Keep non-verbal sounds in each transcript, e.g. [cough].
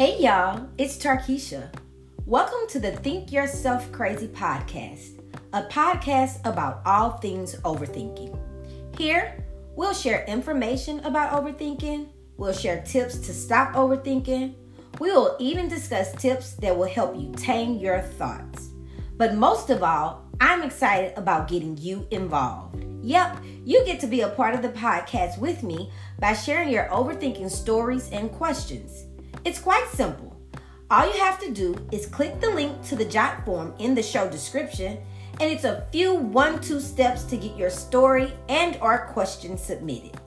Hey y'all, it's Tarkisha. Welcome to the Think Yourself Crazy podcast, a podcast about all things overthinking. Here, we'll share information about overthinking, we'll share tips to stop overthinking, we will even discuss tips that will help you tame your thoughts. But most of all, I'm excited about getting you involved. Yep, you get to be a part of the podcast with me by sharing your overthinking stories and questions. It's quite simple. All you have to do is click the link to the jot form in the show description and it's a few one two steps to get your story and or question submitted.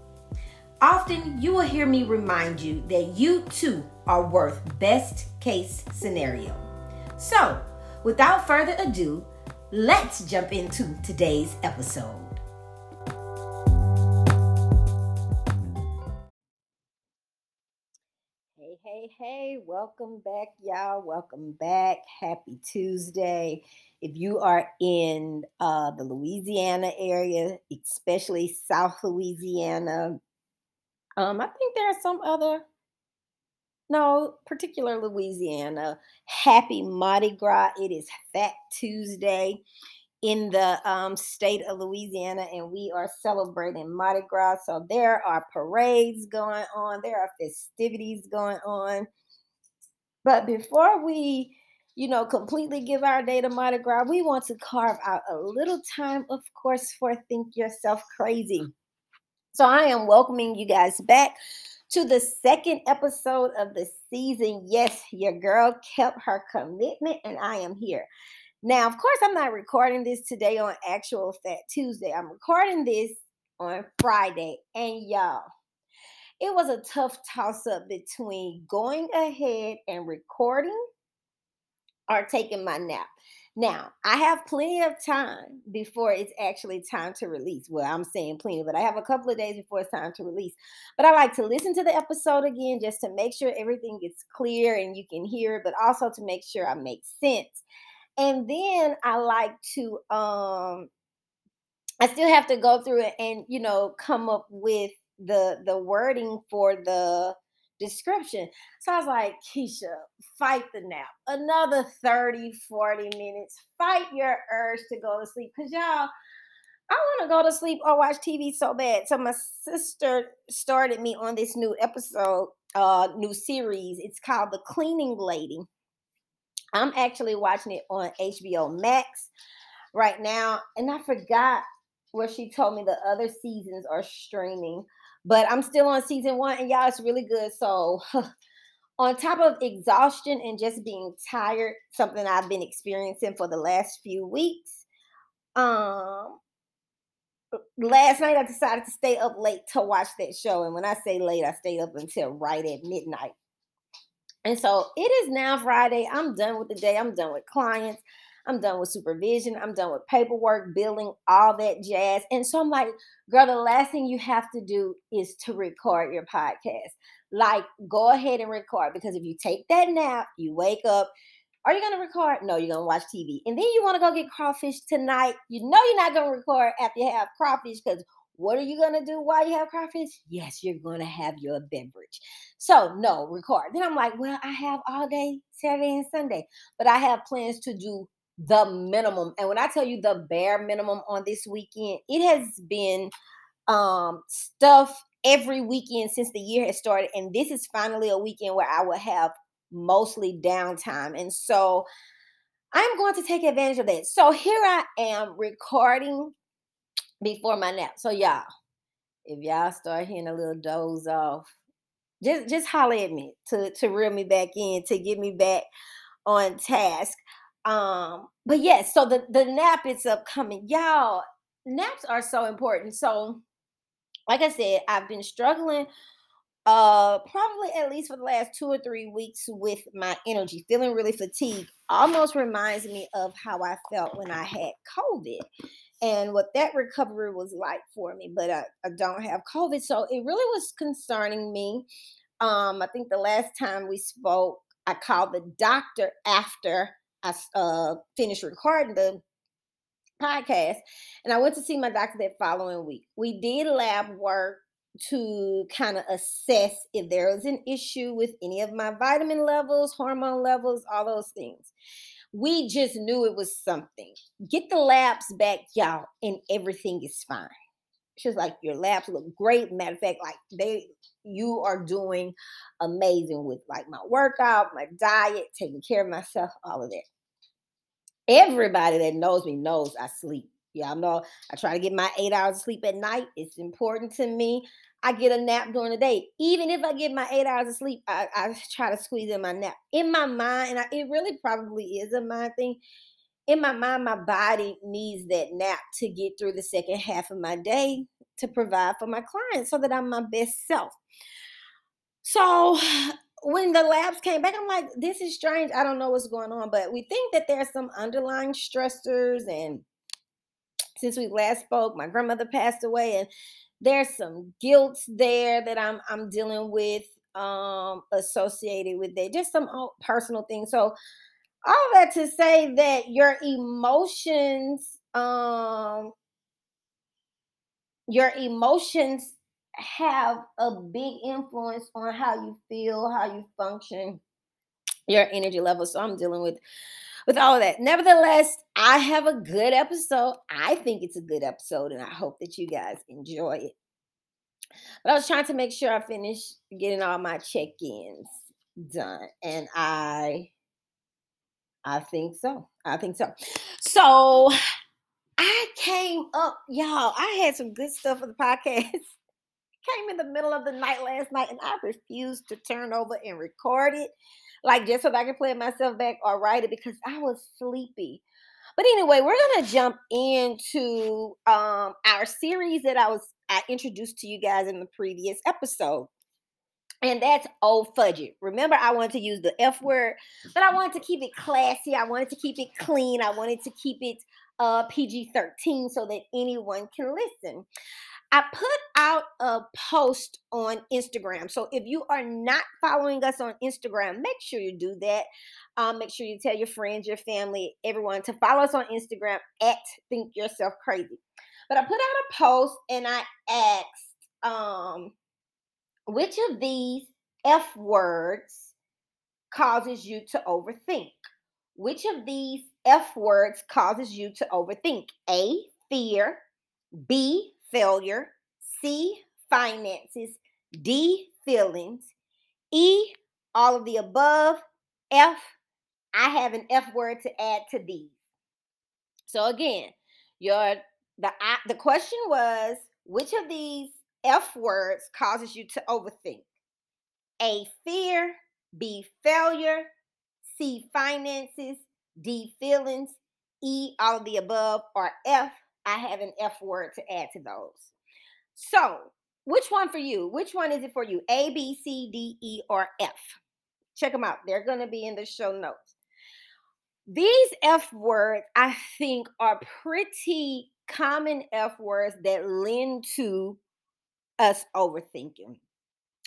Often you will hear me remind you that you too are worth best case scenario. So, without further ado, let's jump into today's episode. Hey, welcome back, y'all. Welcome back. Happy Tuesday. If you are in uh, the Louisiana area, especially South Louisiana, um, I think there are some other, no, particular Louisiana. Happy Mardi Gras. It is Fat Tuesday in the um, state of Louisiana, and we are celebrating Mardi Gras. So there are parades going on, there are festivities going on. But before we, you know, completely give our day to Mardi Gras, we want to carve out a little time, of course, for Think Yourself Crazy. So I am welcoming you guys back to the second episode of the season. Yes, your girl kept her commitment, and I am here. Now, of course, I'm not recording this today on actual Fat Tuesday. I'm recording this on Friday. And y'all, it was a tough toss up between going ahead and recording or taking my nap. Now, I have plenty of time before it's actually time to release. Well, I'm saying plenty, but I have a couple of days before it's time to release. But I like to listen to the episode again just to make sure everything gets clear and you can hear it, but also to make sure I make sense. And then I like to um I still have to go through it and you know come up with the the wording for the description. So I was like, Keisha, fight the nap. Another 30, 40 minutes. Fight your urge to go to sleep. Cause y'all, I want to go to sleep or watch TV so bad. So my sister started me on this new episode, uh, new series. It's called The Cleaning Lady. I'm actually watching it on HBO Max right now. And I forgot where she told me the other seasons are streaming, but I'm still on season one, and y'all, it's really good. So, [laughs] on top of exhaustion and just being tired, something I've been experiencing for the last few weeks, um, last night I decided to stay up late to watch that show. And when I say late, I stayed up until right at midnight. And so it is now Friday. I'm done with the day. I'm done with clients. I'm done with supervision. I'm done with paperwork, billing, all that jazz. And so I'm like, girl, the last thing you have to do is to record your podcast. Like, go ahead and record because if you take that nap, you wake up. Are you going to record? No, you're going to watch TV. And then you want to go get crawfish tonight. You know you're not going to record after you have crawfish because what are you going to do while you have crawfish? Yes, you're going to have your beverage. So, no, record. Then I'm like, well, I have all day Saturday and Sunday, but I have plans to do the minimum. And when I tell you the bare minimum on this weekend, it has been um stuff every weekend since the year has started and this is finally a weekend where I will have mostly downtime. And so I'm going to take advantage of that. So here I am recording before my nap. So y'all, if y'all start hearing a little doze off, just just holler at me to to reel me back in to get me back on task. Um, but yes, so the the nap is upcoming. Y'all, naps are so important. So, like I said, I've been struggling uh probably at least for the last two or three weeks with my energy feeling really fatigued almost reminds me of how i felt when i had covid and what that recovery was like for me. But I, I don't have COVID. So it really was concerning me. Um, I think the last time we spoke, I called the doctor after I uh, finished recording the podcast. And I went to see my doctor that following week. We did lab work. to kind of assess if there was an issue with any of my vitamin levels, hormone levels, all those things. We just knew it was something. Get the labs back, y'all, and everything is fine. She was like, Your labs look great. Matter of fact, like they you are doing amazing with like my workout, my diet, taking care of myself, all of that. Everybody that knows me knows I sleep. Y'all know I try to get my eight hours of sleep at night. It's important to me. I get a nap during the day. Even if I get my eight hours of sleep, I, I try to squeeze in my nap. In my mind, and I, it really probably is a mind thing. In my mind, my body needs that nap to get through the second half of my day to provide for my clients so that I'm my best self. So [sighs] when the labs came back, I'm like, this is strange. I don't know what's going on, but we think that there's some underlying stressors. And since we last spoke, my grandmother passed away, and there's some guilt there that I'm I'm dealing with um associated with that. Just some personal things. So all that to say that your emotions um your emotions have a big influence on how you feel, how you function, your energy level. So I'm dealing with with all of that. Nevertheless, I have a good episode. I think it's a good episode, and I hope that you guys enjoy it. But I was trying to make sure I finished getting all my check-ins done, and I I think so. I think so. So I came up, y'all. I had some good stuff for the podcast. [laughs] came in the middle of the night last night and I refused to turn over and record it, like just so that I can play myself back or write it because I was sleepy. But anyway, we're gonna jump into um, our series that I was I introduced to you guys in the previous episode. And that's old fudgy. Remember, I wanted to use the F word, but I wanted to keep it classy. I wanted to keep it clean. I wanted to keep it uh, PG 13 so that anyone can listen. I put out a post on Instagram. So if you are not following us on Instagram, make sure you do that. Um, make sure you tell your friends, your family, everyone to follow us on Instagram at Think Yourself Crazy. But I put out a post and I asked, um, which of these F words causes you to overthink? Which of these F words causes you to overthink? A, fear. B, failure, C, finances, D, feelings, E, all of the above, F, I have an F word to add to these. So again, your the the question was which of these F words causes you to overthink? A fear, B failure, C finances, D feelings, E all of the above, or F I have an F word to add to those. So, which one for you? Which one is it for you? A, B, C, D, E, or F? Check them out. They're going to be in the show notes. These F words, I think, are pretty common F words that lend to us overthinking.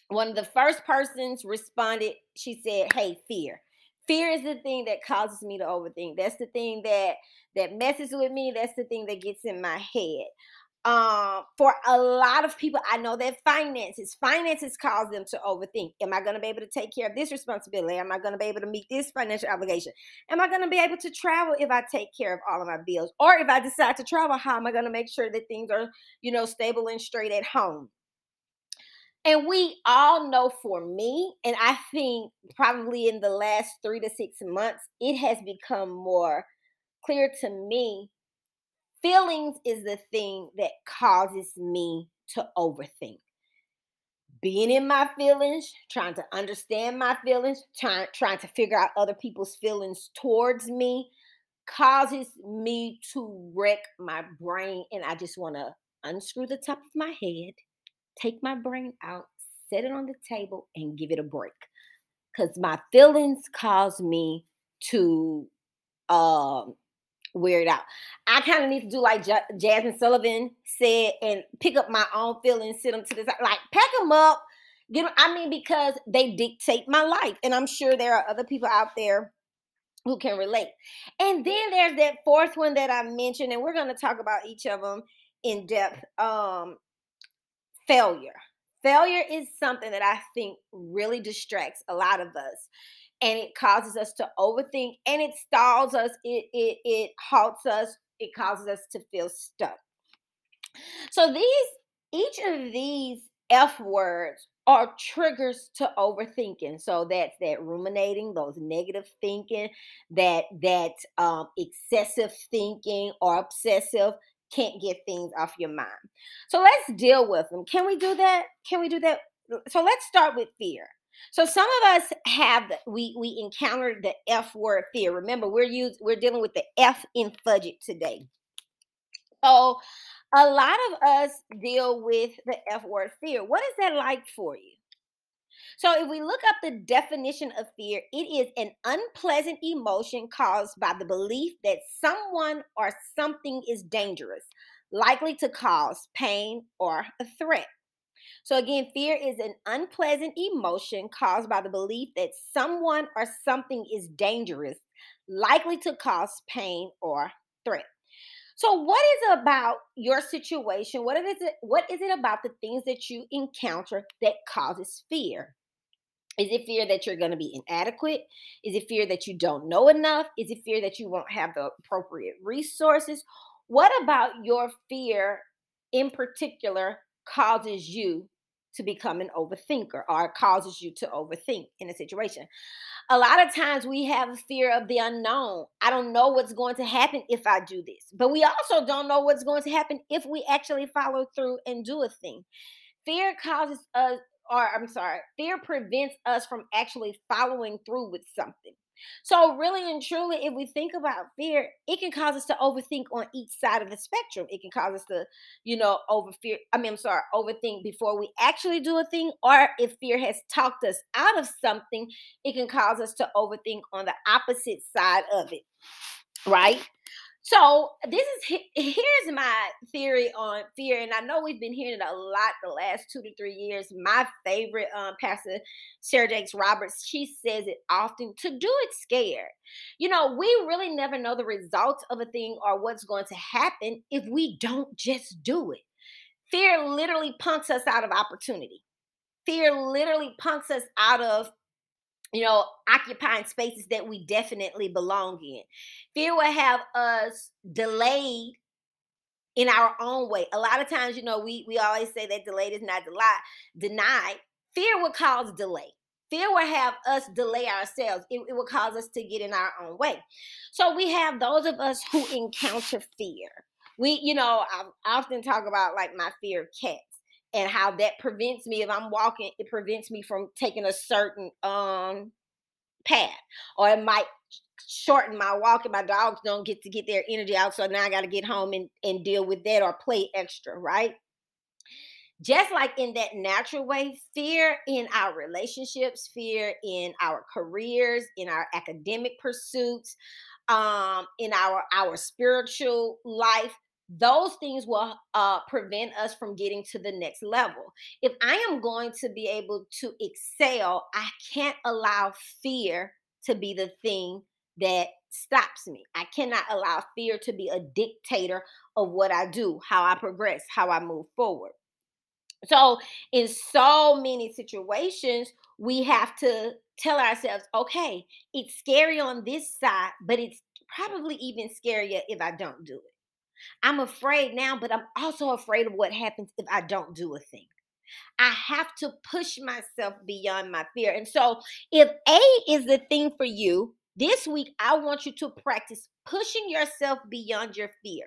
One of the first persons responded, she said, Hey, fear fear is the thing that causes me to overthink that's the thing that that messes with me that's the thing that gets in my head um, for a lot of people, I know that finances, finances cause them to overthink. Am I going to be able to take care of this responsibility? Am I going to be able to meet this financial obligation? Am I going to be able to travel if I take care of all of my bills? Or if I decide to travel, how am I going to make sure that things are, you know, stable and straight at home? And we all know for me, and I think probably in the last three to six months, it has become more clear to me. Feelings is the thing that causes me to overthink. Being in my feelings, trying to understand my feelings, trying, trying to figure out other people's feelings towards me causes me to wreck my brain. And I just want to unscrew the top of my head take my brain out, set it on the table, and give it a break. Because my feelings cause me to um, wear it out. I kind of need to do like J- Jazmine Sullivan said and pick up my own feelings, sit them to the side, like pack them up. Get them, I mean, because they dictate my life. And I'm sure there are other people out there who can relate. And then there's that fourth one that I mentioned, and we're going to talk about each of them in depth. Um, failure. Failure is something that I think really distracts a lot of us and it causes us to overthink and it stalls us, it it it halts us, it causes us to feel stuck. So these each of these F words are triggers to overthinking. So that's that ruminating, those negative thinking, that that um, excessive thinking or obsessive can't get things off your mind. So let's deal with them. Can we do that? Can we do that? So let's start with fear. So some of us have we we encountered the F word fear. Remember, we're use we're dealing with the F in fudget today. So a lot of us deal with the F word fear. What is that like for you? So, if we look up the definition of fear, it is an unpleasant emotion caused by the belief that someone or something is dangerous, likely to cause pain or a threat. So, again, fear is an unpleasant emotion caused by the belief that someone or something is dangerous, likely to cause pain or threat. So, what is about your situation? What is it? What is it about the things that you encounter that causes fear? Is it fear that you're going to be inadequate? Is it fear that you don't know enough? Is it fear that you won't have the appropriate resources? What about your fear in particular causes you to become an overthinker or causes you to overthink in a situation? A lot of times we have a fear of the unknown. I don't know what's going to happen if I do this, but we also don't know what's going to happen if we actually follow through and do a thing. Fear causes us or I'm sorry, fear prevents us from actually following through with something. So, really and truly, if we think about fear, it can cause us to overthink on each side of the spectrum. It can cause us to, you know, over fear. I mean, I'm sorry, overthink before we actually do a thing. Or if fear has talked us out of something, it can cause us to overthink on the opposite side of it. Right? So this is here's my theory on fear, and I know we've been hearing it a lot the last two to three years. My favorite um, pastor, Sarah Jakes Roberts, she says it often: to do it scared. You know, we really never know the results of a thing or what's going to happen if we don't just do it. Fear literally punks us out of opportunity. Fear literally punks us out of you know, occupying spaces that we definitely belong in. Fear will have us delayed in our own way. A lot of times, you know, we we always say that delayed is not denied. Denied. Fear will cause delay. Fear will have us delay ourselves. It, it will cause us to get in our own way. So we have those of us who encounter fear. We, you know, I often talk about like my fear of cats and how that prevents me if I'm walking, it prevents me from taking a certain um path, or it might shorten my walk and my dogs don't get to get their energy out. So now I got to get home and, and deal with that or play extra, right? Just like in that natural way, fear in our relationships, fear in our careers, in our academic pursuits, um, in our our spiritual life, those things will uh, prevent us from getting to the next level. If I am going to be able to excel, I can't allow fear to be the thing that stops me. I cannot allow fear to be a dictator of what I do, how I progress, how I move forward. So, in so many situations, we have to tell ourselves, okay, it's scary on this side, but it's probably even scarier if I don't do it. I'm afraid now, but I'm also afraid of what happens if I don't do a thing. I have to push myself beyond my fear. And so, if A is the thing for you, this week I want you to practice pushing yourself beyond your fear.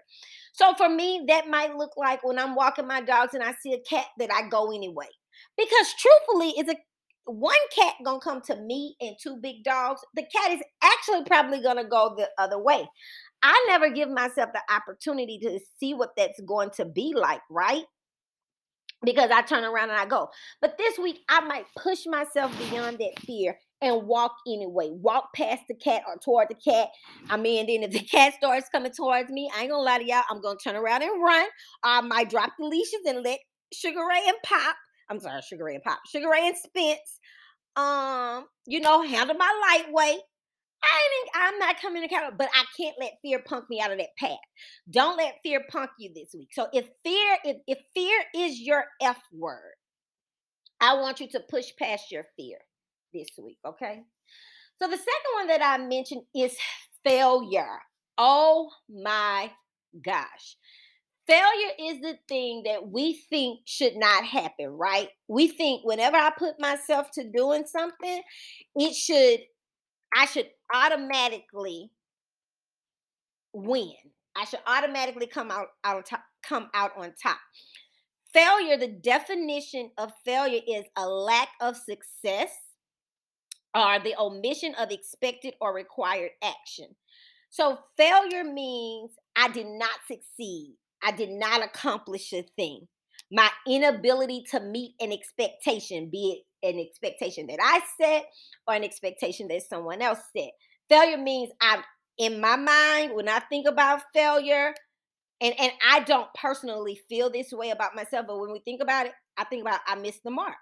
So, for me, that might look like when I'm walking my dogs and I see a cat that I go anyway. Because truthfully, it's a one cat gonna come to me and two big dogs. The cat is actually probably gonna go the other way. I never give myself the opportunity to see what that's going to be like, right? Because I turn around and I go. But this week, I might push myself beyond that fear and walk anyway. Walk past the cat or toward the cat. I mean, then if the [laughs] cat starts coming towards me, I ain't gonna lie to y'all, I'm gonna turn around and run. I might drop the leashes and let Sugar Ray and Pop. I'm sorry, Sugar Ray and Pop. Sugar Ray and Spence. Um, you know, handle my lightweight I ain't, I'm not coming to count, but I can't let fear punk me out of that path. Don't let fear punk you this week. So if fear, if, if fear is your F word, I want you to push past your fear this week, okay? So the second one that I mentioned is failure. Oh my gosh. Failure is the thing that we think should not happen, right? We think whenever I put myself to doing something, it should, I should automatically win. I should automatically come out, out on top, come out on top. Failure, the definition of failure is a lack of success or the omission of expected or required action. So failure means I did not succeed. I did not accomplish a thing. My inability to meet an expectation, be it an expectation that I set or an expectation that someone else set. Failure means I'm in my mind when I think about failure, and and I don't personally feel this way about myself, but when we think about it, I think about I missed the mark.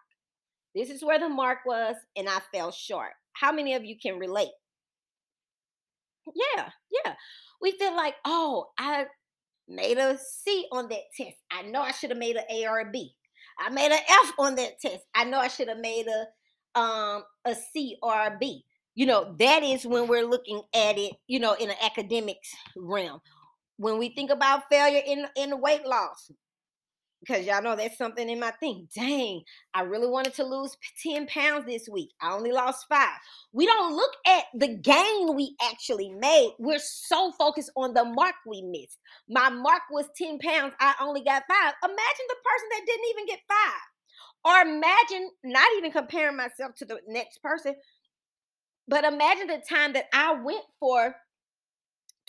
This is where the mark was, and I fell short. How many of you can relate? Yeah, yeah. We feel like, oh, I made a C on that test. I know I should have made an A or a B. I made an F on that test. I know I should have made a um a C or a B. You know, that is when we're looking at it, you know, in an academics realm. When we think about failure in in weight loss, because y'all know that's something in my thing. Dang, I really wanted to lose 10 pounds this week. I only lost five. We don't look at the gain we actually made. We're so focused on the mark we missed. My mark was 10 pounds. I only got five. Imagine the person that didn't even get five. Or imagine not even comparing myself to the next person, but imagine the time that I went for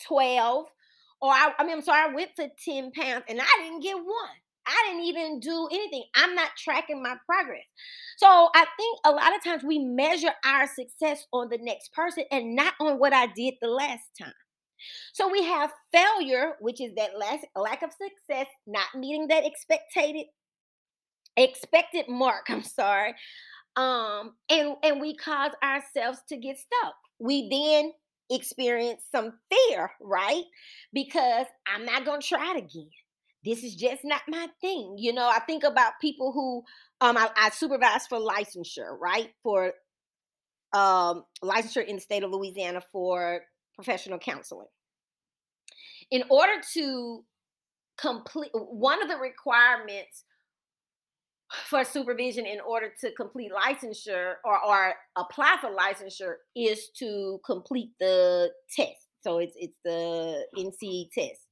12 or I, I mean, I'm sorry, I went for 10 pounds and I didn't get one. I didn't even do anything. I'm not tracking my progress. So I think a lot of times we measure our success on the next person and not on what I did the last time. So we have failure, which is that last, lack of success, not meeting that expected expected mark. [laughs] I'm sorry. Um, and and we cause ourselves to get stuck. We then experience some fear, right? Because I'm not gonna try it again this is just not my thing. You know, I think about people who um I, I supervise for licensure, right? For um licensure in the state of Louisiana for professional counseling. In order to complete one of the requirements for supervision in order to complete licensure or, or apply for licensure is to complete the test. So it's it's the NCE test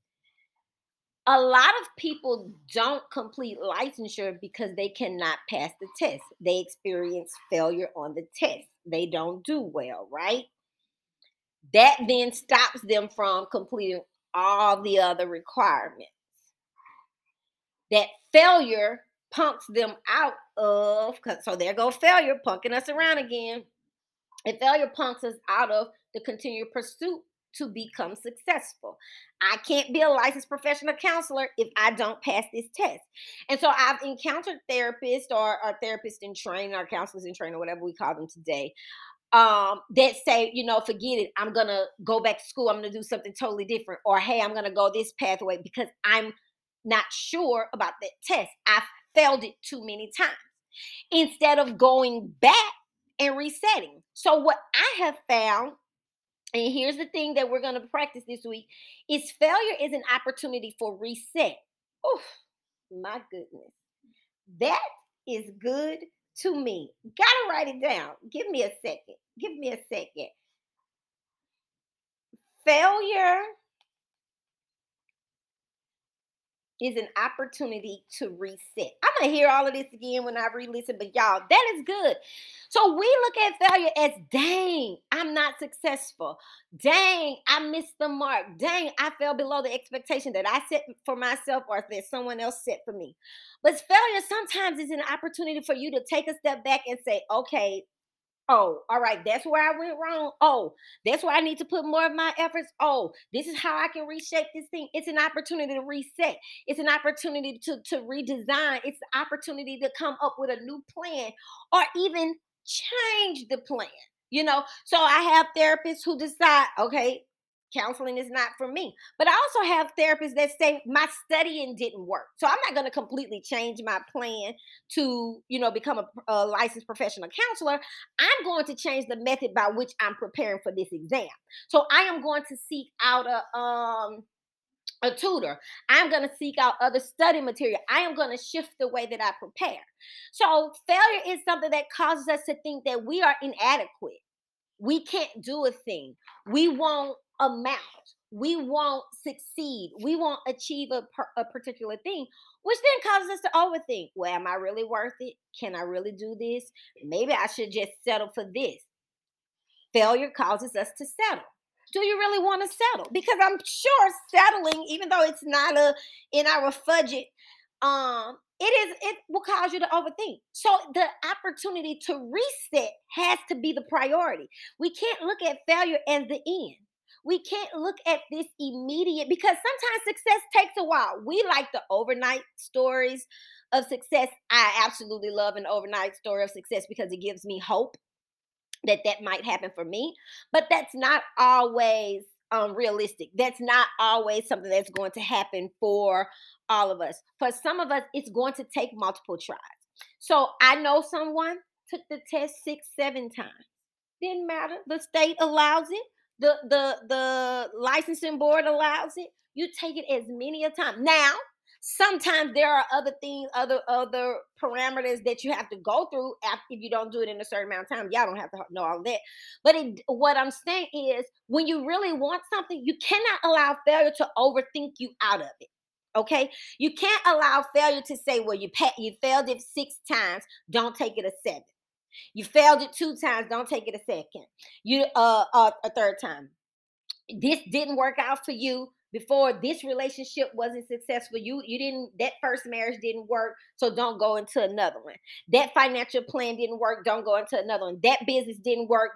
a lot of people don't complete licensure because they cannot pass the test. They experience failure on the test. They don't do well, right? That then stops them from completing all the other requirements. That failure punks them out of, so there go failure punking us around again. And failure punks us out of the continued pursuit to become successful. I can't be a licensed professional counselor if I don't pass this test. And so I've encountered therapists or, or therapists in training or counselors in training, or whatever we call them today, um, that say, you know, forget it. I'm going to go back to school. I'm going to do something totally different. Or, hey, I'm going to go this pathway because I'm not sure about that test. I failed it too many times instead of going back and resetting. So, what I have found and here's the thing that we're going to practice this week is failure is an opportunity for reset. Oh, my goodness. That is good to me. Gotta write it down. Give me a second. Give me a second. Failure is an opportunity to reset. I'm gonna hear all of this again when I re-listen, but y'all, that is good. So we look at failure as dang, I'm not successful. Dang, I missed the mark. Dang, I fell below the expectation that I set for myself or that someone else set for me. But failure sometimes is an opportunity for you to take a step back and say, okay, Oh, all right. That's where I went wrong. Oh, that's where I need to put more of my efforts. Oh, this is how I can reshape this thing. It's an opportunity to reset. It's an opportunity to, to redesign. It's an opportunity to come up with a new plan or even change the plan. You know, so I have therapists who decide, okay, counseling is not for me. But I also have therapists that say my studying didn't work. So I'm not going to completely change my plan to, you know, become a, a, licensed professional counselor. I'm going to change the method by which I'm preparing for this exam. So I am going to seek out a um a tutor. I'm going to seek out other study material. I am going to shift the way that I prepare. So failure is something that causes us to think that we are inadequate. We can't do a thing. We won't amount. We won't succeed. We won't achieve a, a particular thing, which then causes us to overthink. Well, am I really worth it? Can I really do this? Maybe I should just settle for this. Failure causes us to settle. Do you really want to settle? Because I'm sure settling, even though it's not a in our budget, um, it is it will cause you to overthink so the opportunity to reset has to be the priority we can't look at failure as the end we can't look at this immediate because sometimes success takes a while we like the overnight stories of success i absolutely love an overnight story of success because it gives me hope that that might happen for me but that's not always um, realistic. That's not always something that's going to happen for all of us. For some of us, it's going to take multiple tries. So I know someone took the test six, seven times. Didn't matter. The state allows it. The the the licensing board allows it. You take it as many a time. Now, sometimes there are other things, other other parameters that you have to go through after if you don't do it in a certain amount of time. Y'all don't have to know all that. But it, what I'm saying is, when you really want something, you cannot allow failure to overthink you out of it. Okay, you can't allow failure to say, "Well, you you failed it six times. Don't take it a seven. You failed it two times. Don't take it a second. You uh, uh a third time. This didn't work out for you before this relationship wasn't successful you you didn't that first marriage didn't work so don't go into another one that financial plan didn't work don't go into another one that business didn't work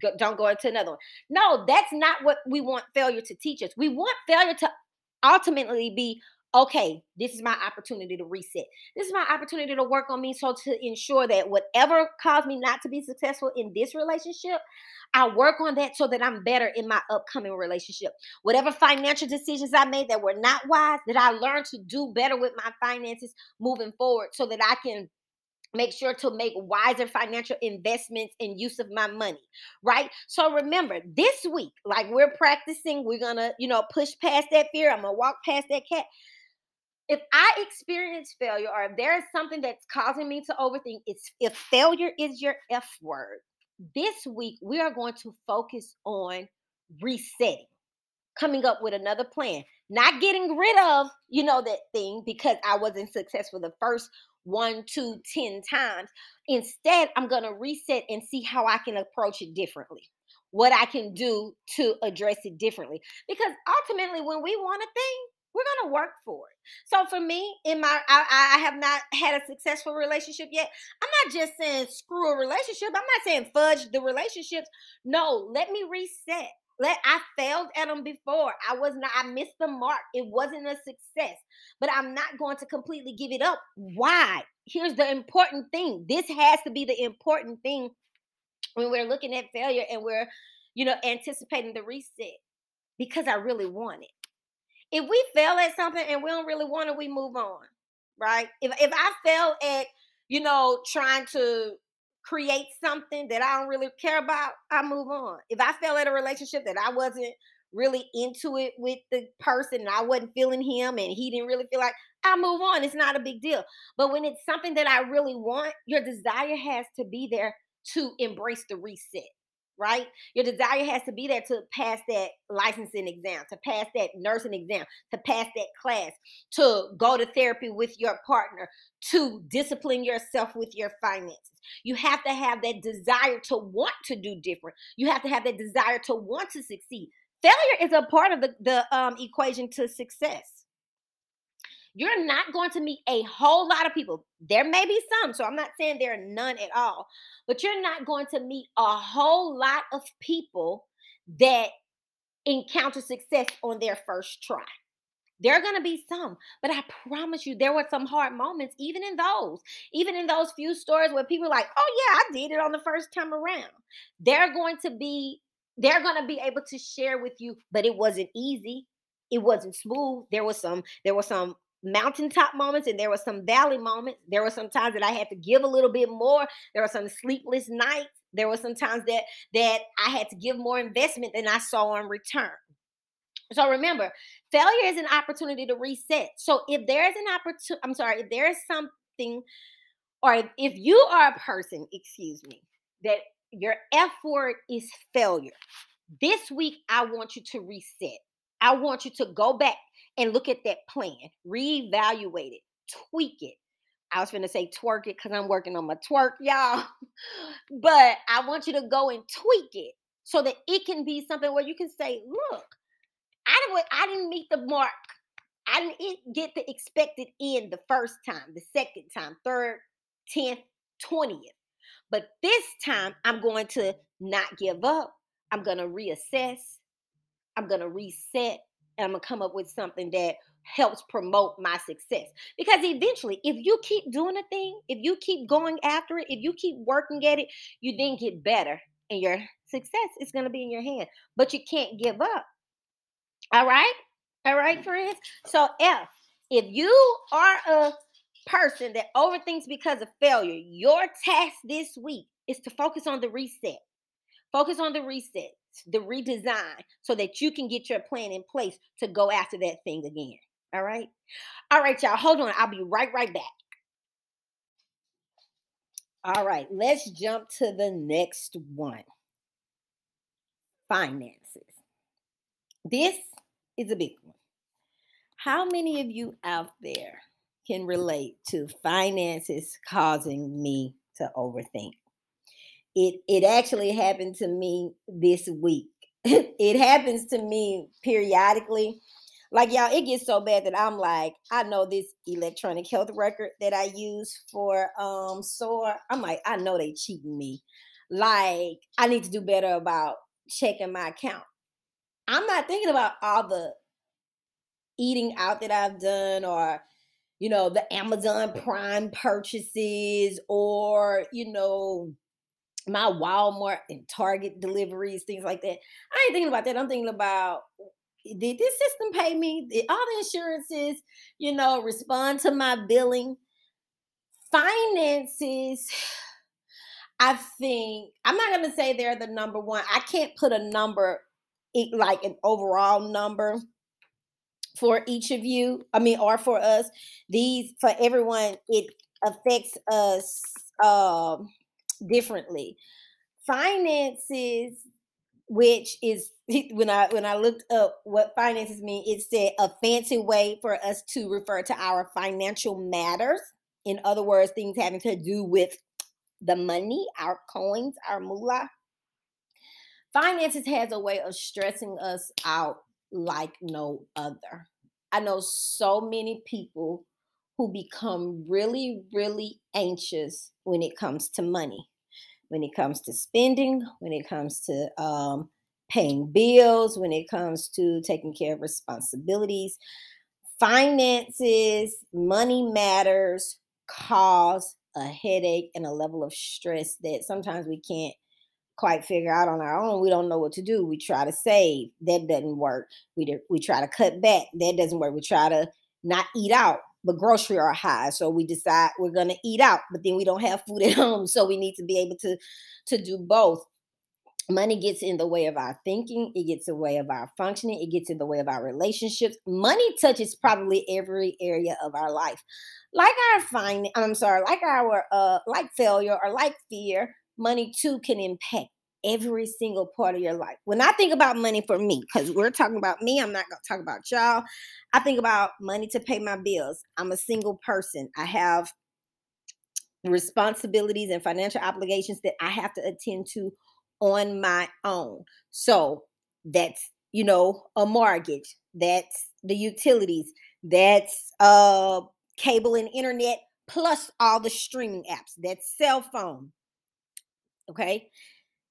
go, don't go into another one no that's not what we want failure to teach us we want failure to ultimately be okay, this is my opportunity to reset. This is my opportunity to work on me so to ensure that whatever caused me not to be successful in this relationship, I work on that so that I'm better in my upcoming relationship. Whatever financial decisions I made that were not wise, that I learned to do better with my finances moving forward so that I can make sure to make wiser financial investments and use of my money right so remember this week like we're practicing we're gonna you know push past that fear i'm gonna walk past that cat if I experience failure or if there is something that's causing me to overthink, it's if failure is your F word, this week we are going to focus on resetting, coming up with another plan, not getting rid of, you know, that thing because I wasn't successful the first one, two, ten times. Instead, I'm going to reset and see how I can approach it differently. What I can do to address it differently. Because ultimately, when we want a thing, we're gonna work for it. So for me, in my I, I have not had a successful relationship yet. I'm not just saying screw a relationship. I'm not saying fudge the relationships. No, let me reset. Let I failed at them before. I was not, I missed the mark. It wasn't a success. But I'm not going to completely give it up. Why? Here's the important thing. This has to be the important thing when we're looking at failure and we're, you know, anticipating the reset. Because I really want it if we fail at something and we don't really want it, we move on, right? If if I fail at, you know, trying to create something that I don't really care about, I move on. If I fail at a relationship that I wasn't really into it with the person and I wasn't feeling him and he didn't really feel like I move on. It's not a big deal. But when it's something that I really want, your desire has to be there to embrace the reset right? Your desire has to be there to pass that licensing exam, to pass that nursing exam, to pass that class, to go to therapy with your partner, to discipline yourself with your finances. You have to have that desire to want to do different. You have to have that desire to want to succeed. Failure is a part of the, the um, equation to success. You're not going to meet a whole lot of people. There may be some, so I'm not saying there are none at all, but you're not going to meet a whole lot of people that encounter success on their first try. There are going to be some, but I promise you, there were some hard moments, even in those, even in those few stories where people are like, oh, yeah, I did it on the first time around. They're going to be they're going to be able to share with you, but it wasn't easy. It wasn't smooth. There was some there was some mountaintop moments and there were some valley moments. There were some times that I had to give a little bit more. There were some sleepless nights. There were some times that that I had to give more investment than I saw in return. So remember, failure is an opportunity to reset. So if there is an opportunity, I'm sorry, if there is something, or if you are a person, excuse me, that your effort is failure, this week I want you to reset. I want you to go back and look at that plan, reevaluate it, tweak it. I was going to say twerk it because I'm working on my twerk, y'all. [laughs] but I want you to go and tweak it so that it can be something where you can say, look, I didn't, I didn't meet the mark. I didn't get the expected end the first time, the second time, third, 10th, 20th. But this time, I'm going to not give up. I'm going to reassess. I'm going to reset. And I'm to come up with something that helps promote my success. Because eventually, if you keep doing a thing, if you keep going after it, if you keep working at it, you then get better and your success is to be in your hand. But you can't give up. All right? All right, friends? So, F, if you are a person that overthinks because of failure, your task this week is to focus on the reset. Focus on the reset, the redesign, so that you can get your plan in place to go after that thing again. All right? All right, y'all. Hold on. I'll be right, right back. All right, let's jump to the next one finances. This is a big one. How many of you out there can relate to finances causing me to overthink? It it actually happened to me this week. [laughs] it happens to me periodically. Like y'all, it gets so bad that I'm like, I know this electronic health record that I use for um SOAR. I'm like, I know they cheating me. Like, I need to do better about checking my account. I'm not thinking about all the eating out that I've done or you know the Amazon Prime purchases or you know my Walmart and Target deliveries, things like that. I ain't thinking about that. I'm thinking about did this system pay me? Did all the insurances, you know, respond to my billing? Finances, I think I'm not gonna say they're the number one. I can't put a number like an overall number for each of you i mean or for us these for everyone it affects us um differently. Finances which is [laughs] when i when i looked up what finances mean it said a fancy way for us to refer to our financial matters. In other words things having to do with the money our coins our moolah. Finances has a way of stressing us out like no other. I know so many people who become really, really anxious when it comes to money, when it comes to spending, when it comes to um, paying bills, when it comes to taking care of responsibilities. Finances, money matters cause a headache and a level of stress that sometimes we can't quite figure out on our own. We don't know what to do. We try to save, that doesn't work. We we try to cut back, that doesn't work. We try to not eat out, but grocery are high, so we decide we're gonna eat out, but then we don't have food at [laughs] home, so we need to be able to to do both. Money gets in the way of our thinking, it gets in the way of our functioning, it gets in the way of our relationships. Money touches probably every area of our life. Like our fine, I'm sorry, like our uh like failure or like fear, money too can impact every single part of your life. When I think about money for me, because we're talking about me, I'm not going to talk about y'all. I think about money to pay my bills. I'm a single person. I have responsibilities and financial obligations that I have to attend to on my own. So that's, you know, a mortgage, that's the utilities, that's uh cable and internet plus all the streaming apps, that's cell phone, Okay.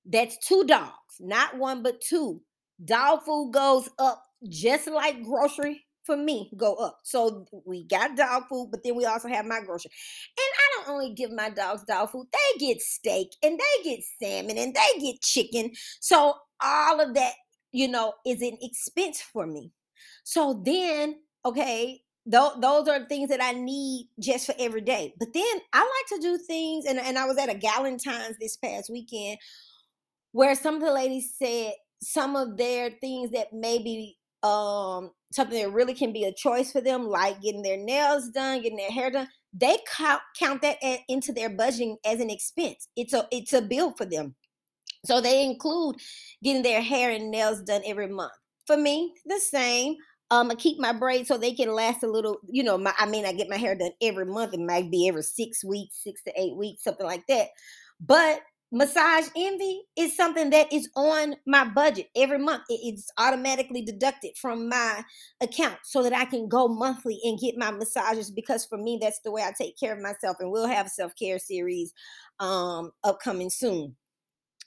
That's two dogs, not one, but two. Dog food goes up just like grocery for me go up. So we got dog food, but then we also have my grocery. And I don't only give my dogs dog food, they get steak and they get salmon and they get chicken. So all of that, you know, is an expense for me. So then, okay, th- those are things that I need just for every day. But then I like to do things, and, and I was at a Galentine's this past weekend where some of the ladies said some of their things that maybe um something that really can be a choice for them, like getting their nails done, getting their hair done, they count count that at, into their budgeting as an expense. It's a it's a bill for them. So they include getting their hair and nails done every month. For me, the same. Um, I keep my braids so they can last a little. You know, my, I mean, I get my hair done every month. It might be every six weeks, six to eight weeks, something like that. But massage envy is something that is on my budget. Every month it's automatically deducted from my account so that i can go monthly and get my massages because for me that's the way i take care of myself and we'll have a self-care series um upcoming soon.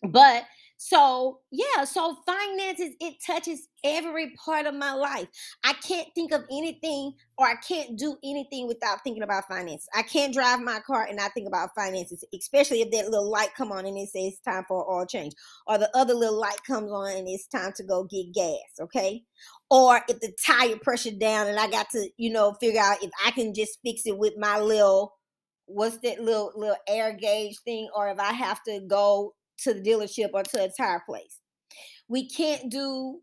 But so, yeah, so finances, it touches every part of my life. I can't think of anything or I can't do anything without thinking about finances. I can't drive my car and not think about finances, especially if that little light come on and it says it's time for oil change or the other little light comes on and it's time to go get gas, okay? Or if the tire pressure down and I got to, you know, figure out if I can just fix it with my little what's that little little air gauge thing or if I have to go to the dealership or to a tire place. We can't do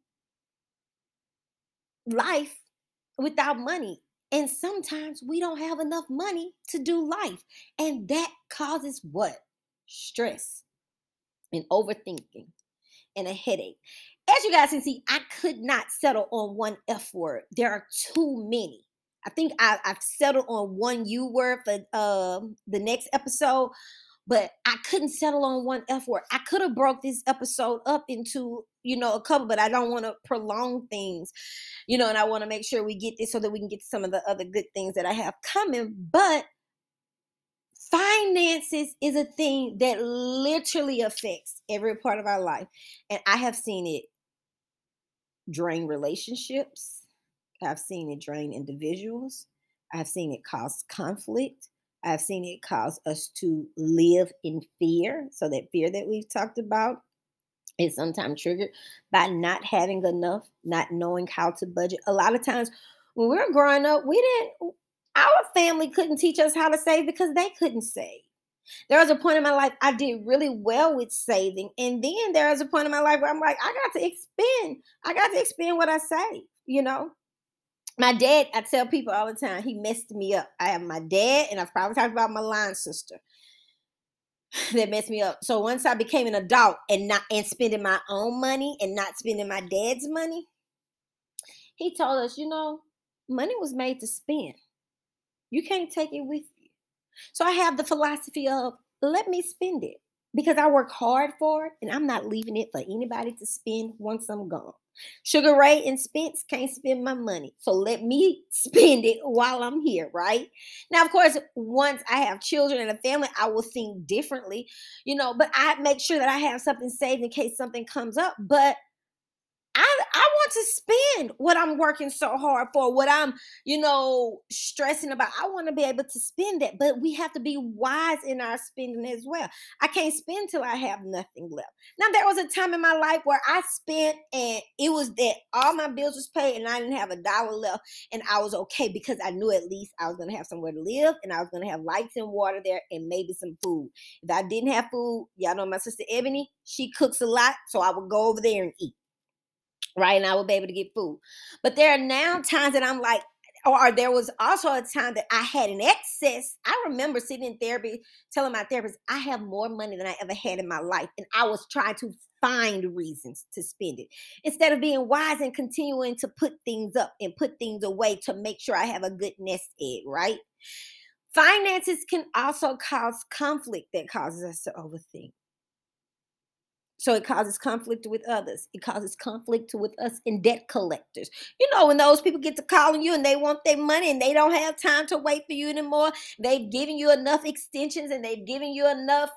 life without money. And sometimes we don't have enough money to do life. And that causes what? Stress and overthinking and a headache. As you guys can see, I could not settle on one F word. There are too many. I think I, have settled on one U word for uh, the next episode, but I couldn't settle on one F word. I could have broke this episode up into, you know, a couple, but I don't want to prolong things, you know, and I want to make sure we get this so that we can get some of the other good things that I have coming. But finances is a thing that literally affects every part of our life. And I have seen it drain relationships. I've seen it drain individuals. I've seen it cause conflict. I've seen it cause us to live in fear. So, that fear that we've talked about is sometimes triggered by not having enough, not knowing how to budget. A lot of times when we were growing up, we didn't, our family couldn't teach us how to save because they couldn't save. There was a point in my life I did really well with saving. And then there was a point in my life where I'm like, I got to expend. I got to expend what I save, you know? My dad, I tell people all the time, he messed me up. I have my dad, and I've probably talked about my line sister [sighs] that messed me up. So once I became an adult and not and spending my own money and not spending my dad's money, he told us, you know, money was made to spend. You can't take it with you. So I have the philosophy of let me spend it because I work hard for it and I'm not leaving it for anybody to spend once I'm gone. Sugar Ray and Spence can't spend my money. So let me [laughs] spend it while I'm here, right? Now, of course, once I have children and a family, I will think differently, you know, but I make sure that I have something saved in case something comes up. But I, I want to spend what I'm working so hard for, what I'm, you know, stressing about. I want to be able to spend it, but we have to be wise in our spending as well. I can't spend till I have nothing left. Now, there was a time in my life where I spent and it was that all my bills was paid and I didn't have a dollar left, and I was okay because I knew at least I was going to have somewhere to live and I was going to have lights and water there and maybe some food. If I didn't have food, y'all know my sister Ebony, she cooks a lot, so I would go over there and eat right? And I will be able to get food. But there are now times that I'm like, or there was also a time that I had an excess. I remember sitting in therapy telling my therapist, I have more money than I ever had in my life. And I was trying to find reasons to spend it instead of being wise and continuing to put things up and put things away to make sure I have a good nest egg, right? Finances can also cause conflict that causes us to overthink. So it causes conflict with others. It causes conflict with us and debt collectors. You know, when those people get to calling you and they want their money and they don't have time to wait for you anymore, they've given you enough extensions and they've given you enough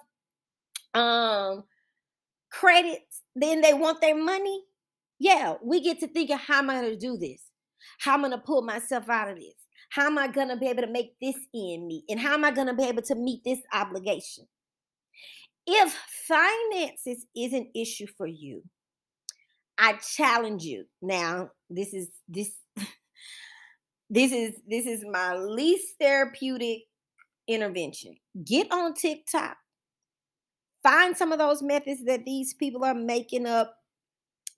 um credits, then they want their money. Yeah, we get to thinking, how am I to do this? How am I to pull myself out of this? How am I to be able to make this end meet? And how am I to be able to meet this obligation? If finances is an issue for you, I challenge you. Now, this is this [laughs] this is this is my least therapeutic intervention. Get on TikTok. Find some of those methods that these people are making up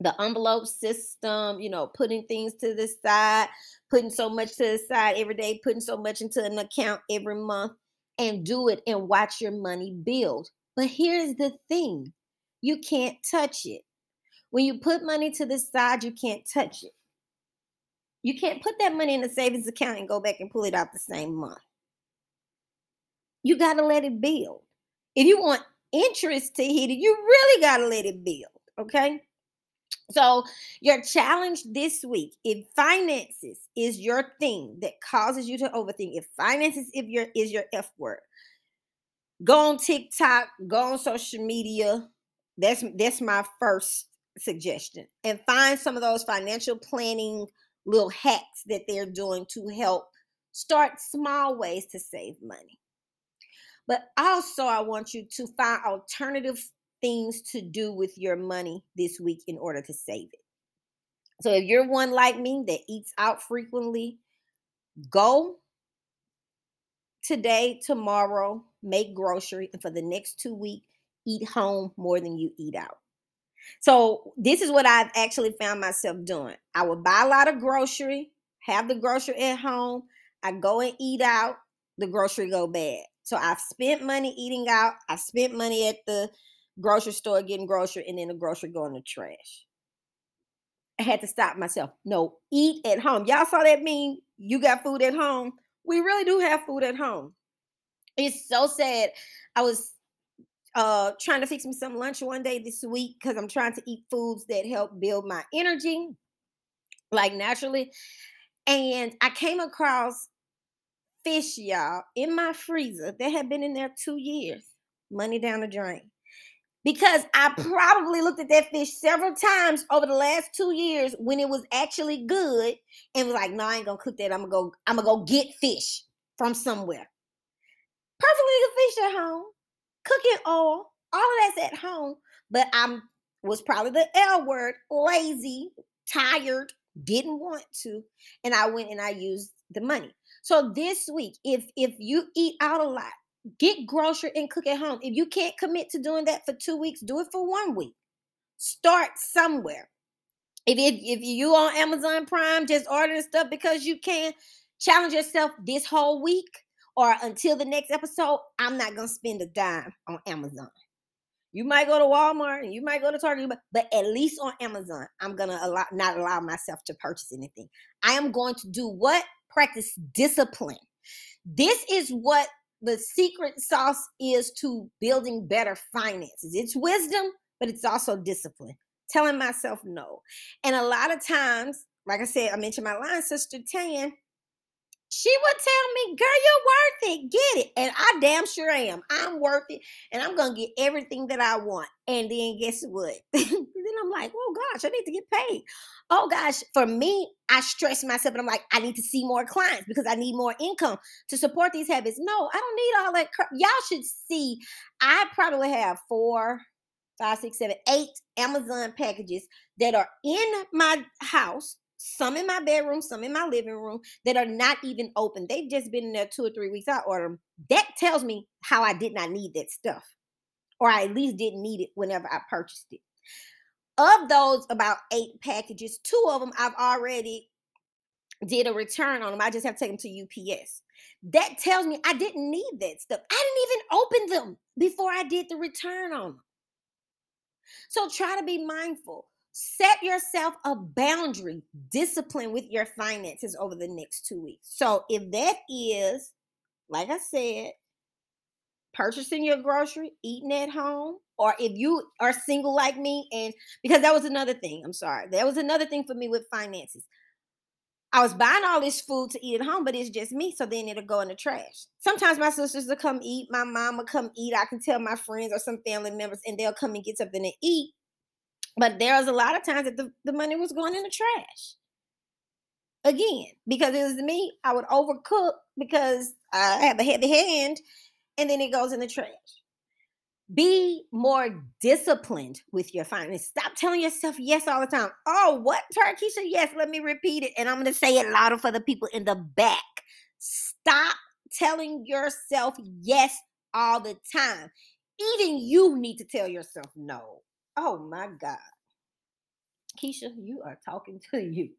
the envelope system, you know, putting things to the side, putting so much to the side every day, putting so much into an account every month, and do it and watch your money build. But here's the thing you can't touch it. When you put money to the side, you can't touch it. You can't put that money in a savings account and go back and pull it out the same month. You got to let it build. If you want interest to hit it, you really got to let it build. Okay. So, your challenge this week, if finances is your thing that causes you to overthink, if finances if your is your F word, go on TikTok, go on social media. That's that's my first suggestion. And find some of those financial planning little hacks that they're doing to help start small ways to save money. But also I want you to find alternative things to do with your money this week in order to save it. So if you're one like me that eats out frequently, go today, tomorrow, make grocery, and for the next two weeks, eat home more than you eat out. So this is what I've actually found myself doing. I would buy a lot of grocery, have the grocery at home. I go and eat out, the grocery go bad. So I've spent money eating out. I spent money at the grocery store getting grocery, and then the grocery go in the trash. I had to stop myself. No, eat at home. Y'all saw that meme? You got food at home. We really do have food at home. It's so sad. I was uh trying to fix me some lunch one day this week because I'm trying to eat foods that help build my energy, like naturally. And I came across fish, y'all, in my freezer that had been in there two years. Money down the drain because I probably looked at that fish several times over the last two years when it was actually good and was like, no, I ain't gonna cook that. I'm gonna go, I'm gonna go get fish from somewhere. Perfectly good fish at home, cooking oil, all of that's at home. But I'm was probably the L word, lazy, tired, didn't want to. And I went and I used the money. So this week, if if you eat out a lot, Get grocery and cook at home. If you can't commit to doing that for two weeks, do it for one week. Start somewhere. If, if, if you on Amazon Prime, just ordering stuff because you can, challenge yourself this whole week or until the next episode. I'm not gonna spend a dime on Amazon. You might go to Walmart and you might go to Target, but, at least on Amazon, I'm gonna allow not allow myself to purchase anything. I am going to do what? Practice discipline. This is what the secret sauce is to building better finances. It's wisdom, but it's also discipline. Telling myself no. And a lot of times, like I said, I mentioned my line sister Tan, she would tell me, girl, you're worth it. Get it. And I damn sure am. I'm worth it. And I'm going to get everything that I want. And then guess what? [laughs] then I'm like, oh gosh, I need to get paid. Oh gosh, for me, I stress myself and I'm like, I need to see more clients because I need more income to support these habits. No, I don't need all that. Crap. Y'all should see, I probably have four, five, six, seven, eight Amazon packages that are in my house some in my bedroom, some in my living room that are not even open. They've just been in there two or three weeks. I ordered them. That tells me how I did not need that stuff, or I at least didn't need it whenever I purchased it. Of those about eight packages, two of them I've already did a return on them. I just have to take them to UPS. That tells me I didn't need that stuff. I didn't even open them before I did the return on them. So try to be mindful set yourself a boundary, discipline with your finances over the next two weeks. So if that is, like I said, purchasing your grocery, eating at home, or if you are single like me, and because that was another thing, I'm sorry, that was another thing for me with finances. I was buying all this food to eat at home, but it's just me. So then it'll go in the trash. Sometimes my sisters will come eat, my mom will come eat. I can tell my friends or some family members, and they'll come and get something to eat. But there was a lot of times that the, the money was going in the trash. Again, because it was me, I would overcook because I have a heavy hand and then it goes in the trash. Be more disciplined with your finances. Stop telling yourself yes all the time. Oh, what, Tarkisha? Yes, let me repeat it. And I'm going to say it louder for the people in the back. Stop telling yourself yes all the time. Even you need to tell yourself no. Oh my God. Keisha, you are talking to [laughs] you.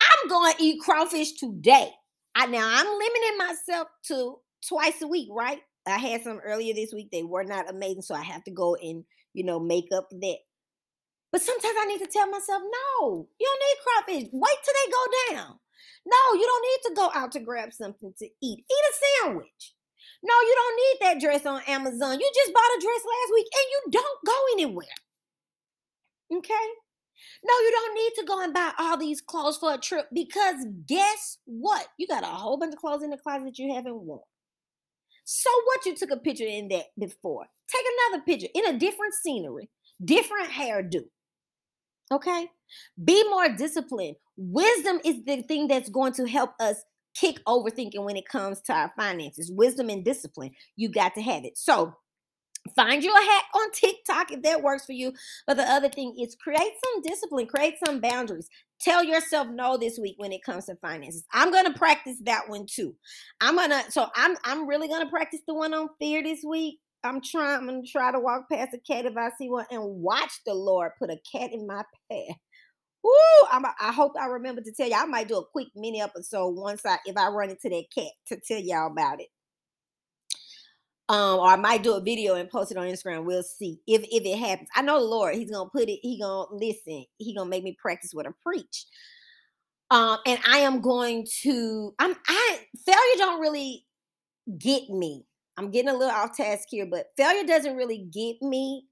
I'm going to eat crawfish today. I now I'm limiting myself to twice a week, right? I had some earlier this week. They were not amazing, so I have to go and you know make up that. But sometimes I need to tell myself, no, you don't need crawfish. Wait till they go down. No, you don't need to go out to grab something to eat. Eat a sandwich. No, you don't need that dress on Amazon. You just bought a dress last week and you don't go anywhere. Okay? No, you don't need to go and buy all these clothes for a trip because guess what? You got a whole bunch of clothes in the closet you haven't worn. So what? You took a picture in that before. Take another picture in a different scenery, different hairdo. Okay? Be more disciplined. Wisdom is the thing that's going to help us kick overthinking when it comes to our finances. Wisdom and discipline. You got to have it. So Find you a hack on TikTok if that works for you. But the other thing is create some discipline, create some boundaries. Tell yourself no this week when it comes to finances. I'm gonna practice that one too. I'm gonna so I'm I'm really gonna practice the one on fear this week. I'm trying, I'm gonna try to walk past a cat if I see one and watch the Lord put a cat in my [laughs] path. Ooh, I'm, I hope I remember to tell y'all. I might do a quick mini episode once I if I run into that cat to tell y'all about it um, or I might do a video and post it on Instagram. We'll see if if it happens. I know the Lord, He's gonna put it. He gonna listen. He gonna make me practice what I preach. Um, and I am going to. I'm. I failure don't really get me. I'm getting a little off task here, but failure doesn't really get me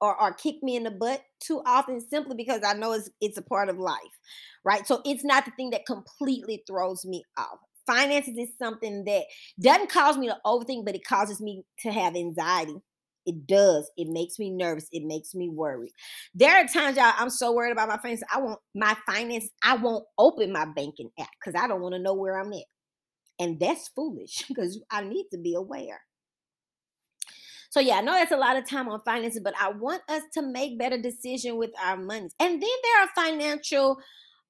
or, or kick me in the butt too often simply because I know it's it's a part of life, right? So it's not the thing that completely throws me off finances is something that doesn't cause me to overthink, but it causes me to have anxiety. It does. It makes me nervous. It makes me worried. There are times, y'all, I'm so worried about my finances. I won't my finances. I won't open my banking app because I don't want to know where I'm at, and that's foolish [laughs] because I need to be aware. So yeah, I know that's a lot of time on finances, but I want us to make better decision with our money. And then there are financial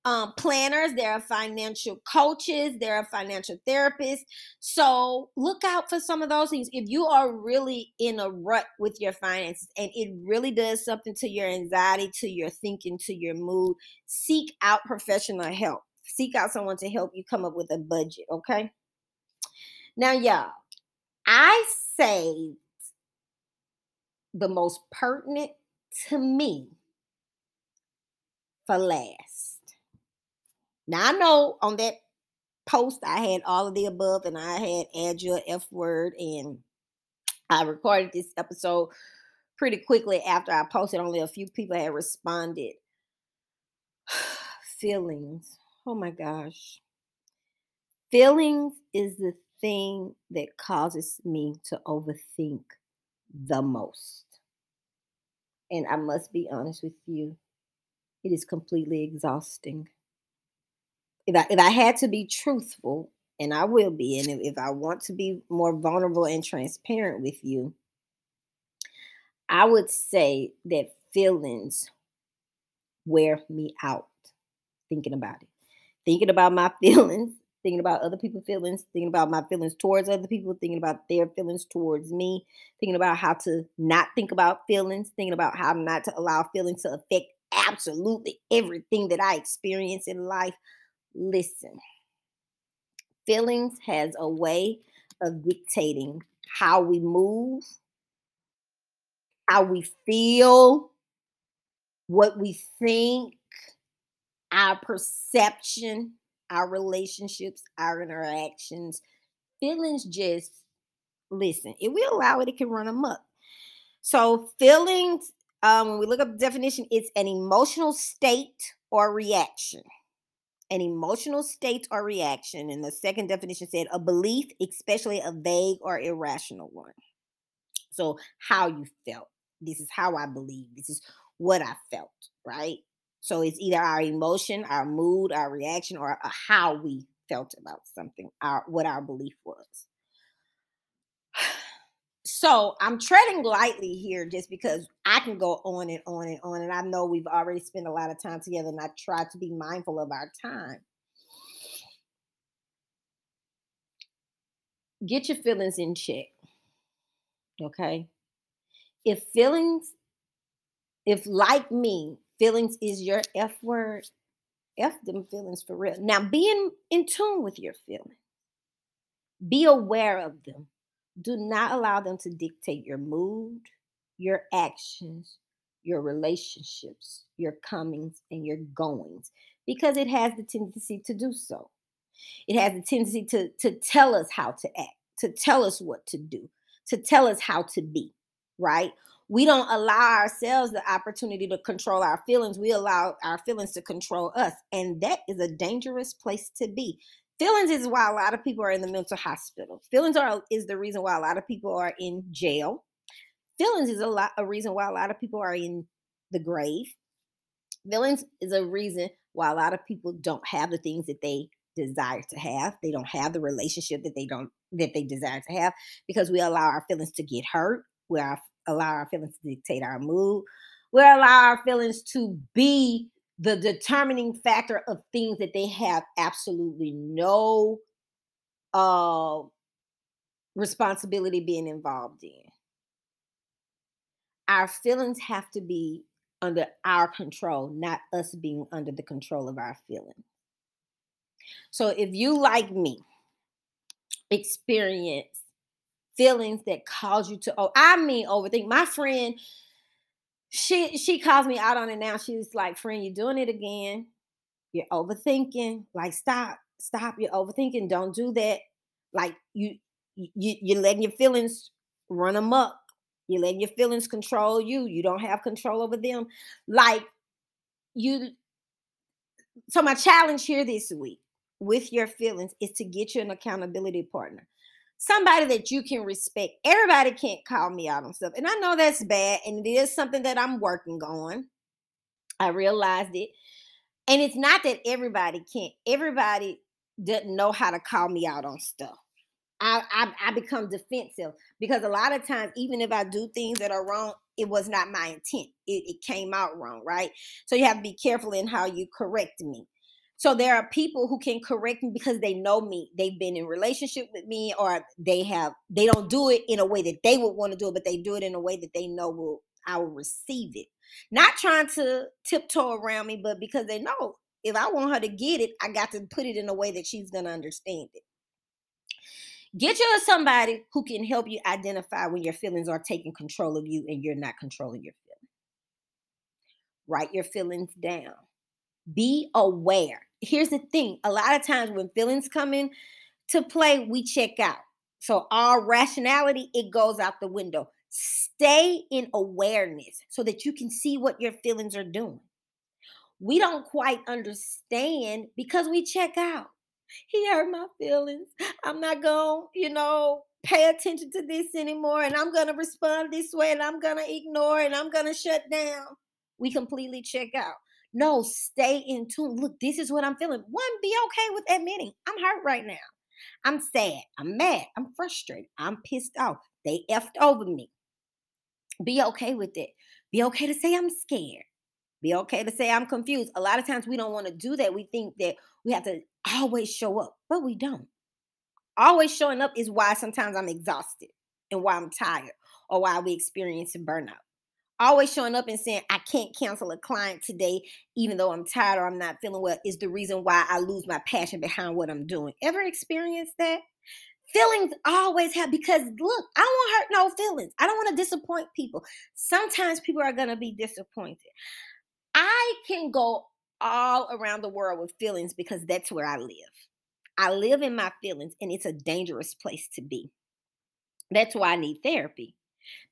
um, planners, there are financial coaches, there are financial therapists. So look out for some of those things. If you are really in a rut with your finances and it really does something to your anxiety, to your thinking, to your mood, seek out professional help. Seek out someone to help you come up with a budget, okay? Now, y'all, I saved the most pertinent to me for last. Now I know on that post I had all of the above and I had your F word and I recorded this episode pretty quickly after I posted. Only a few people had responded. [sighs] Feelings. Oh my gosh. Feelings is the thing that causes me to overthink the most. And I must be honest with you, it is completely exhausting if I if I had to be truthful, and I will be, and if, if I want to be more vulnerable and transparent with you, I would say that feelings wear me out thinking about it. Thinking about my [laughs] feelings, thinking about other people's feelings, thinking about my feelings towards other people, thinking about their feelings towards me, thinking about how to not think about feelings, thinking about how not to allow feelings to affect absolutely everything that I experience in life. Listen, feelings has a way of dictating how we move, how we feel, what we think, our perception, our relationships, our interactions. Feelings just listen, if we allow it, it can run amok. So, feelings, um, when we look up the definition, it's an emotional state or reaction an emotional state or reaction. And the second definition said a belief, especially a vague or irrational one. So, how you felt. This is how I believe. This is what I felt, right? So, it's either our emotion, our mood, our reaction, or uh, how we felt about something, our what our belief was. So I'm treading lightly here just because I can go on and on and on. And I know we've already spent a lot of time together, and I try to be mindful of our time. Get your feelings in check. Okay. If feelings, if like me, feelings is your F word, F them feelings for real. Now be in, in tune with your feelings. Be aware of them do not allow them to dictate your mood, your actions, your relationships, your comings, and your goings, because it has the tendency to do so. It has the tendency to, to tell us how to act, to tell us what to do, to tell us how to be, right? We don't allow ourselves the opportunity to control our feelings. We allow our feelings to control us. And that is a dangerous place to be Feelings is why a lot of people are in the mental hospital. Feelings are is the reason why a lot of people are in jail. Feelings is a lot a reason why a lot of people are in the grave. Feelings is a reason why a lot of people don't have the things that they desire to have. They don't have the relationship that they don't that they desire to have because we allow our feelings to get hurt. We allow our feelings to dictate our mood. We allow our feelings to be the determining factor of things that they have absolutely no uh, responsibility being involved in. Our feelings have to be under our control, not us being under the control of our feelings. So if you, like me, experience feelings that cause you to, oh, I mean, overthink. My friend, she she calls me out on it now. She's like, friend, you're doing it again. You're overthinking. Like, stop, stop. You're overthinking. Don't do that. Like you you you're letting your feelings run up. You're letting your feelings control you. You don't have control over them. Like you. So my challenge here this week with your feelings is to get you an accountability partner somebody that you can respect. Everybody can't call me out on stuff. And I know that's bad. And it is something that I'm working on. I realized it. And it's not that everybody can't, everybody doesn't know how to call me out on stuff. I, I, I become defensive because a lot of times, even if I do things that are wrong, it was not my intent. It, it came out wrong, right? So you have to be careful in how you correct me. So there are people who can correct me because they know me. They've been in relationship with me or they have they don't do it in a way that they would want to do it, but they do it in a way that they know will I will receive it. Not trying to tiptoe around me, but because they know if I want her to get it, I got to put it in a way that she's gonna understand it. Get you somebody who can help you identify when your feelings are taking control of you and you're not controlling your feelings. Write your feelings down. Be aware here's the thing a lot of times when feelings come in to play, we check out. So our rationality, it goes out the window. Stay in awareness so that you can see what your feelings are doing. We don't quite understand because we check out. He hurt my feelings. I'm not gonna, you know, pay attention to this anymore. And I'm going to respond this way and I'm going to ignore and I'm going to shut down. We completely check out. No, stay in tune. Look, this is what I'm feeling. One, be okay with admitting I'm hurt right now. I'm sad. I'm mad. I'm frustrated. I'm pissed off. They effed over me. Be okay with it. Be okay to say I'm scared. Be okay to say I'm confused. A lot of times we don't want to do that. We think that we have to always show up, but we don't. Always showing up is why sometimes I'm exhausted and why I'm tired or why we experience burnout always showing up and saying i can't cancel a client today even though i'm tired or i'm not feeling well is the reason why i lose my passion behind what i'm doing. Ever experienced that? Feelings always have because look i don't hurt no feelings. I don't want to disappoint people. Sometimes people are going to be disappointed. I can go all around the world with feelings because that's where i live. I live in my feelings and it's a dangerous place to be. That's why i need therapy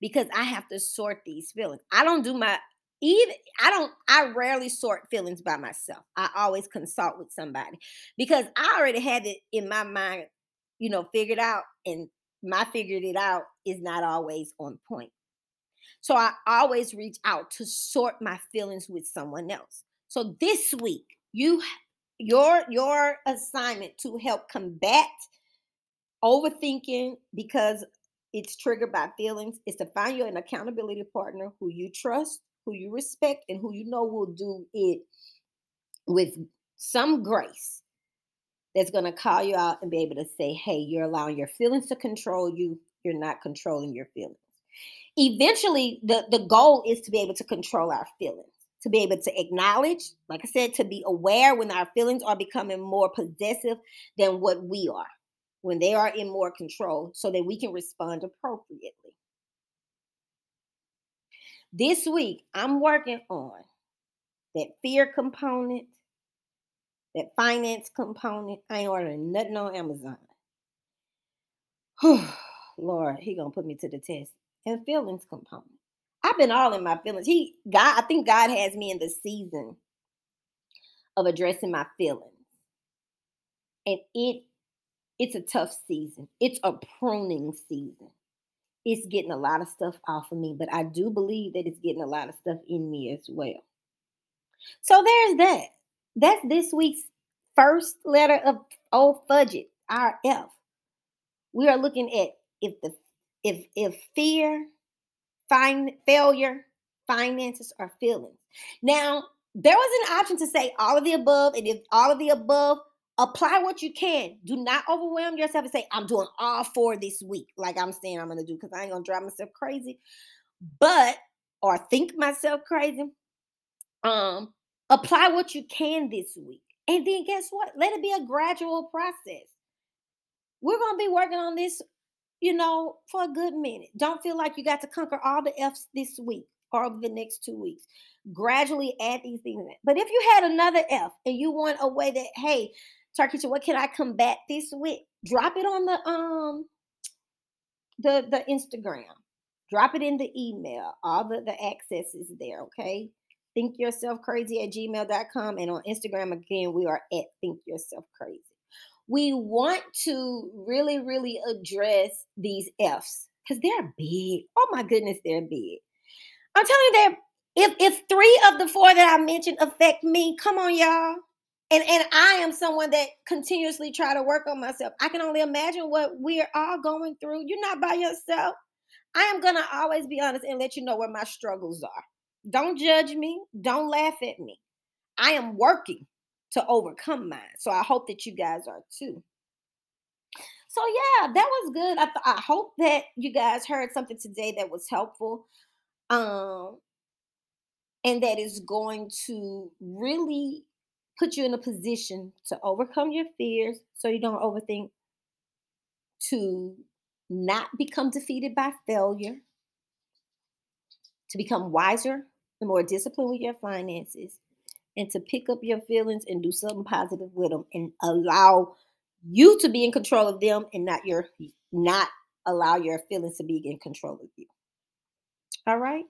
because I have to sort these feelings. I don't do my even I don't I rarely sort feelings by myself. I always consult with somebody because I already had it in my mind, you know, figured out and my figured it out is not always on point. So I always reach out to sort my feelings with someone else. So this week, you your your assignment to help combat overthinking because it's triggered by feelings is to find you an accountability partner who you trust, who you respect, and who you know will do it with some grace that's going to call you out and be able to say, hey, you're allowing your feelings to control you. You're not controlling your feelings. Eventually, the, the goal is to be able to control our feelings, to be able to acknowledge, like I said, to be aware when our feelings are becoming more possessive than what we are, when they are in more control, so that we can respond appropriately. This week, I'm working on that fear component, that finance component. I ain't ordering nothing on Amazon. [sighs] Lord, he gonna put me to the test. And feelings component. I've been all in my feelings. He God, I think God has me in the season of addressing my feelings. And it it's a tough season. It's a pruning season. It's getting a lot of stuff off of me, but I do believe that it's getting a lot of stuff in me as well. So there's that. That's this week's first letter of old fudget, our F. We are looking at if the if if fear, find failure, finances, or feelings. Now, there was an option to say all of the above, and if all of the above, apply what you can. Do not overwhelm yourself and say, I'm doing all four this week, like I'm saying I'm gonna do, because I ain't gonna drive myself crazy. But or think myself crazy. Um, apply what you can this week. And then guess what? Let it be a gradual process. We're to be working on this, you know, for a good minute. Don't feel like you got to conquer all the F's this week or over the next two weeks. Gradually add these things in. But if you had another F and you want a way that, hey, Turkey, what can I combat this with? Drop it on the um the the Instagram. Drop it in the email. All the, the access is there, okay? Think Yourself Crazy at gmail.com. And on Instagram, again, we are at Think Yourself Crazy. We want to really, really address these F's because they're big. Oh my goodness, they're big. I'm telling you that if if three of the four that I mentioned affect me, come on, y'all. And and I am someone that continuously try to work on myself. I can only imagine what we're all going through. You're not by yourself. I am gonna always be honest and let you know where my struggles are. Don't judge me. Don't laugh at me. I am working to overcome mine. So I hope that you guys are too. So yeah, that was good. I, th- I hope that you guys heard something today that was helpful. Um and that is going to really put you in a position to overcome your fears so you don't overthink to not become defeated by failure to become wiser and more disciplined with your finances, and to pick up your feelings and do something positive with them and allow you to be in control of them and not your not allow your feelings to be in control of you. All right.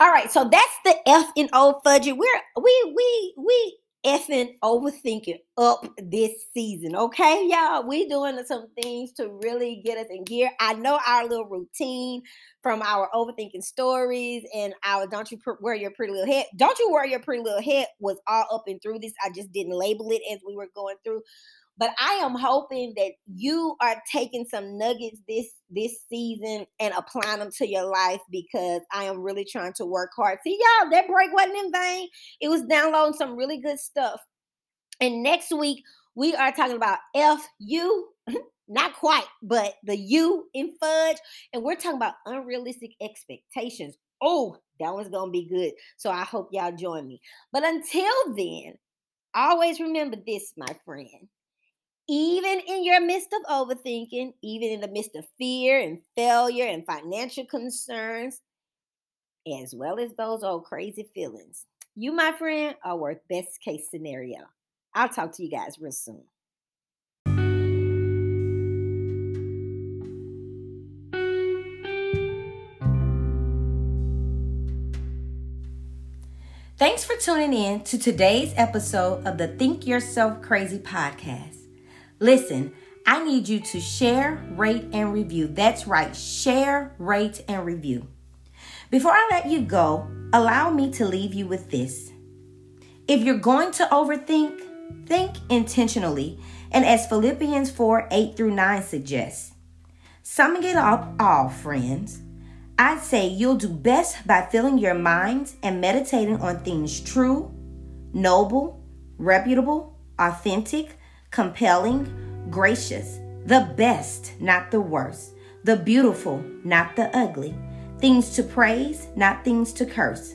All right, so that's the F in old fudgy. We're we we we effing overthinking up this season. Okay, y'all, we doing some things to really get us in gear. I know our little routine from our overthinking stories and our don't you wear your pretty little head. Don't you wear your pretty little head was all up and through this. I just didn't label it as we were going through. But I am hoping that you are taking some nuggets this this season and applying them to your life because I am really trying to work hard. See, y'all, that break wasn't in vain. It was downloading some really good stuff. And next week we are talking about FU, [laughs] not quite, but the U in fudge, and we're talking about unrealistic expectations. Oh, that one's gonna be good. So I hope y'all join me. But until then, always remember this, my friend even in your midst of overthinking, even in the midst of fear and failure and financial concerns, as well as those old crazy feelings, you, my friend, are worth best case scenario. I'll talk to you guys real soon. Thanks for tuning in to today's episode of the Think Yourself Crazy podcast. Listen, I need you to share, rate, and review. That's right, share, rate, and review. Before I let you go, allow me to leave you with this. If you're going to overthink, think intentionally, and as Philippians 4 8 through 9 suggests, Summing it up all, friends, I'd say you'll do best by filling your minds and meditating on things true, noble, reputable, authentic, compelling, gracious, the best, not the worst, the beautiful, not the ugly, things to praise, not things to curse.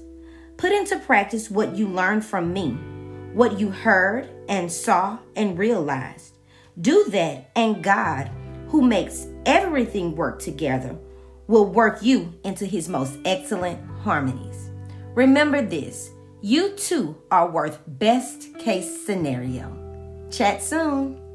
Put into practice what you learned from me, what you heard and saw and realized. Do that, and God, who makes everything work together, will work you into his most excellent harmonies. Remember this you too are worth best case scenario. Chat soon.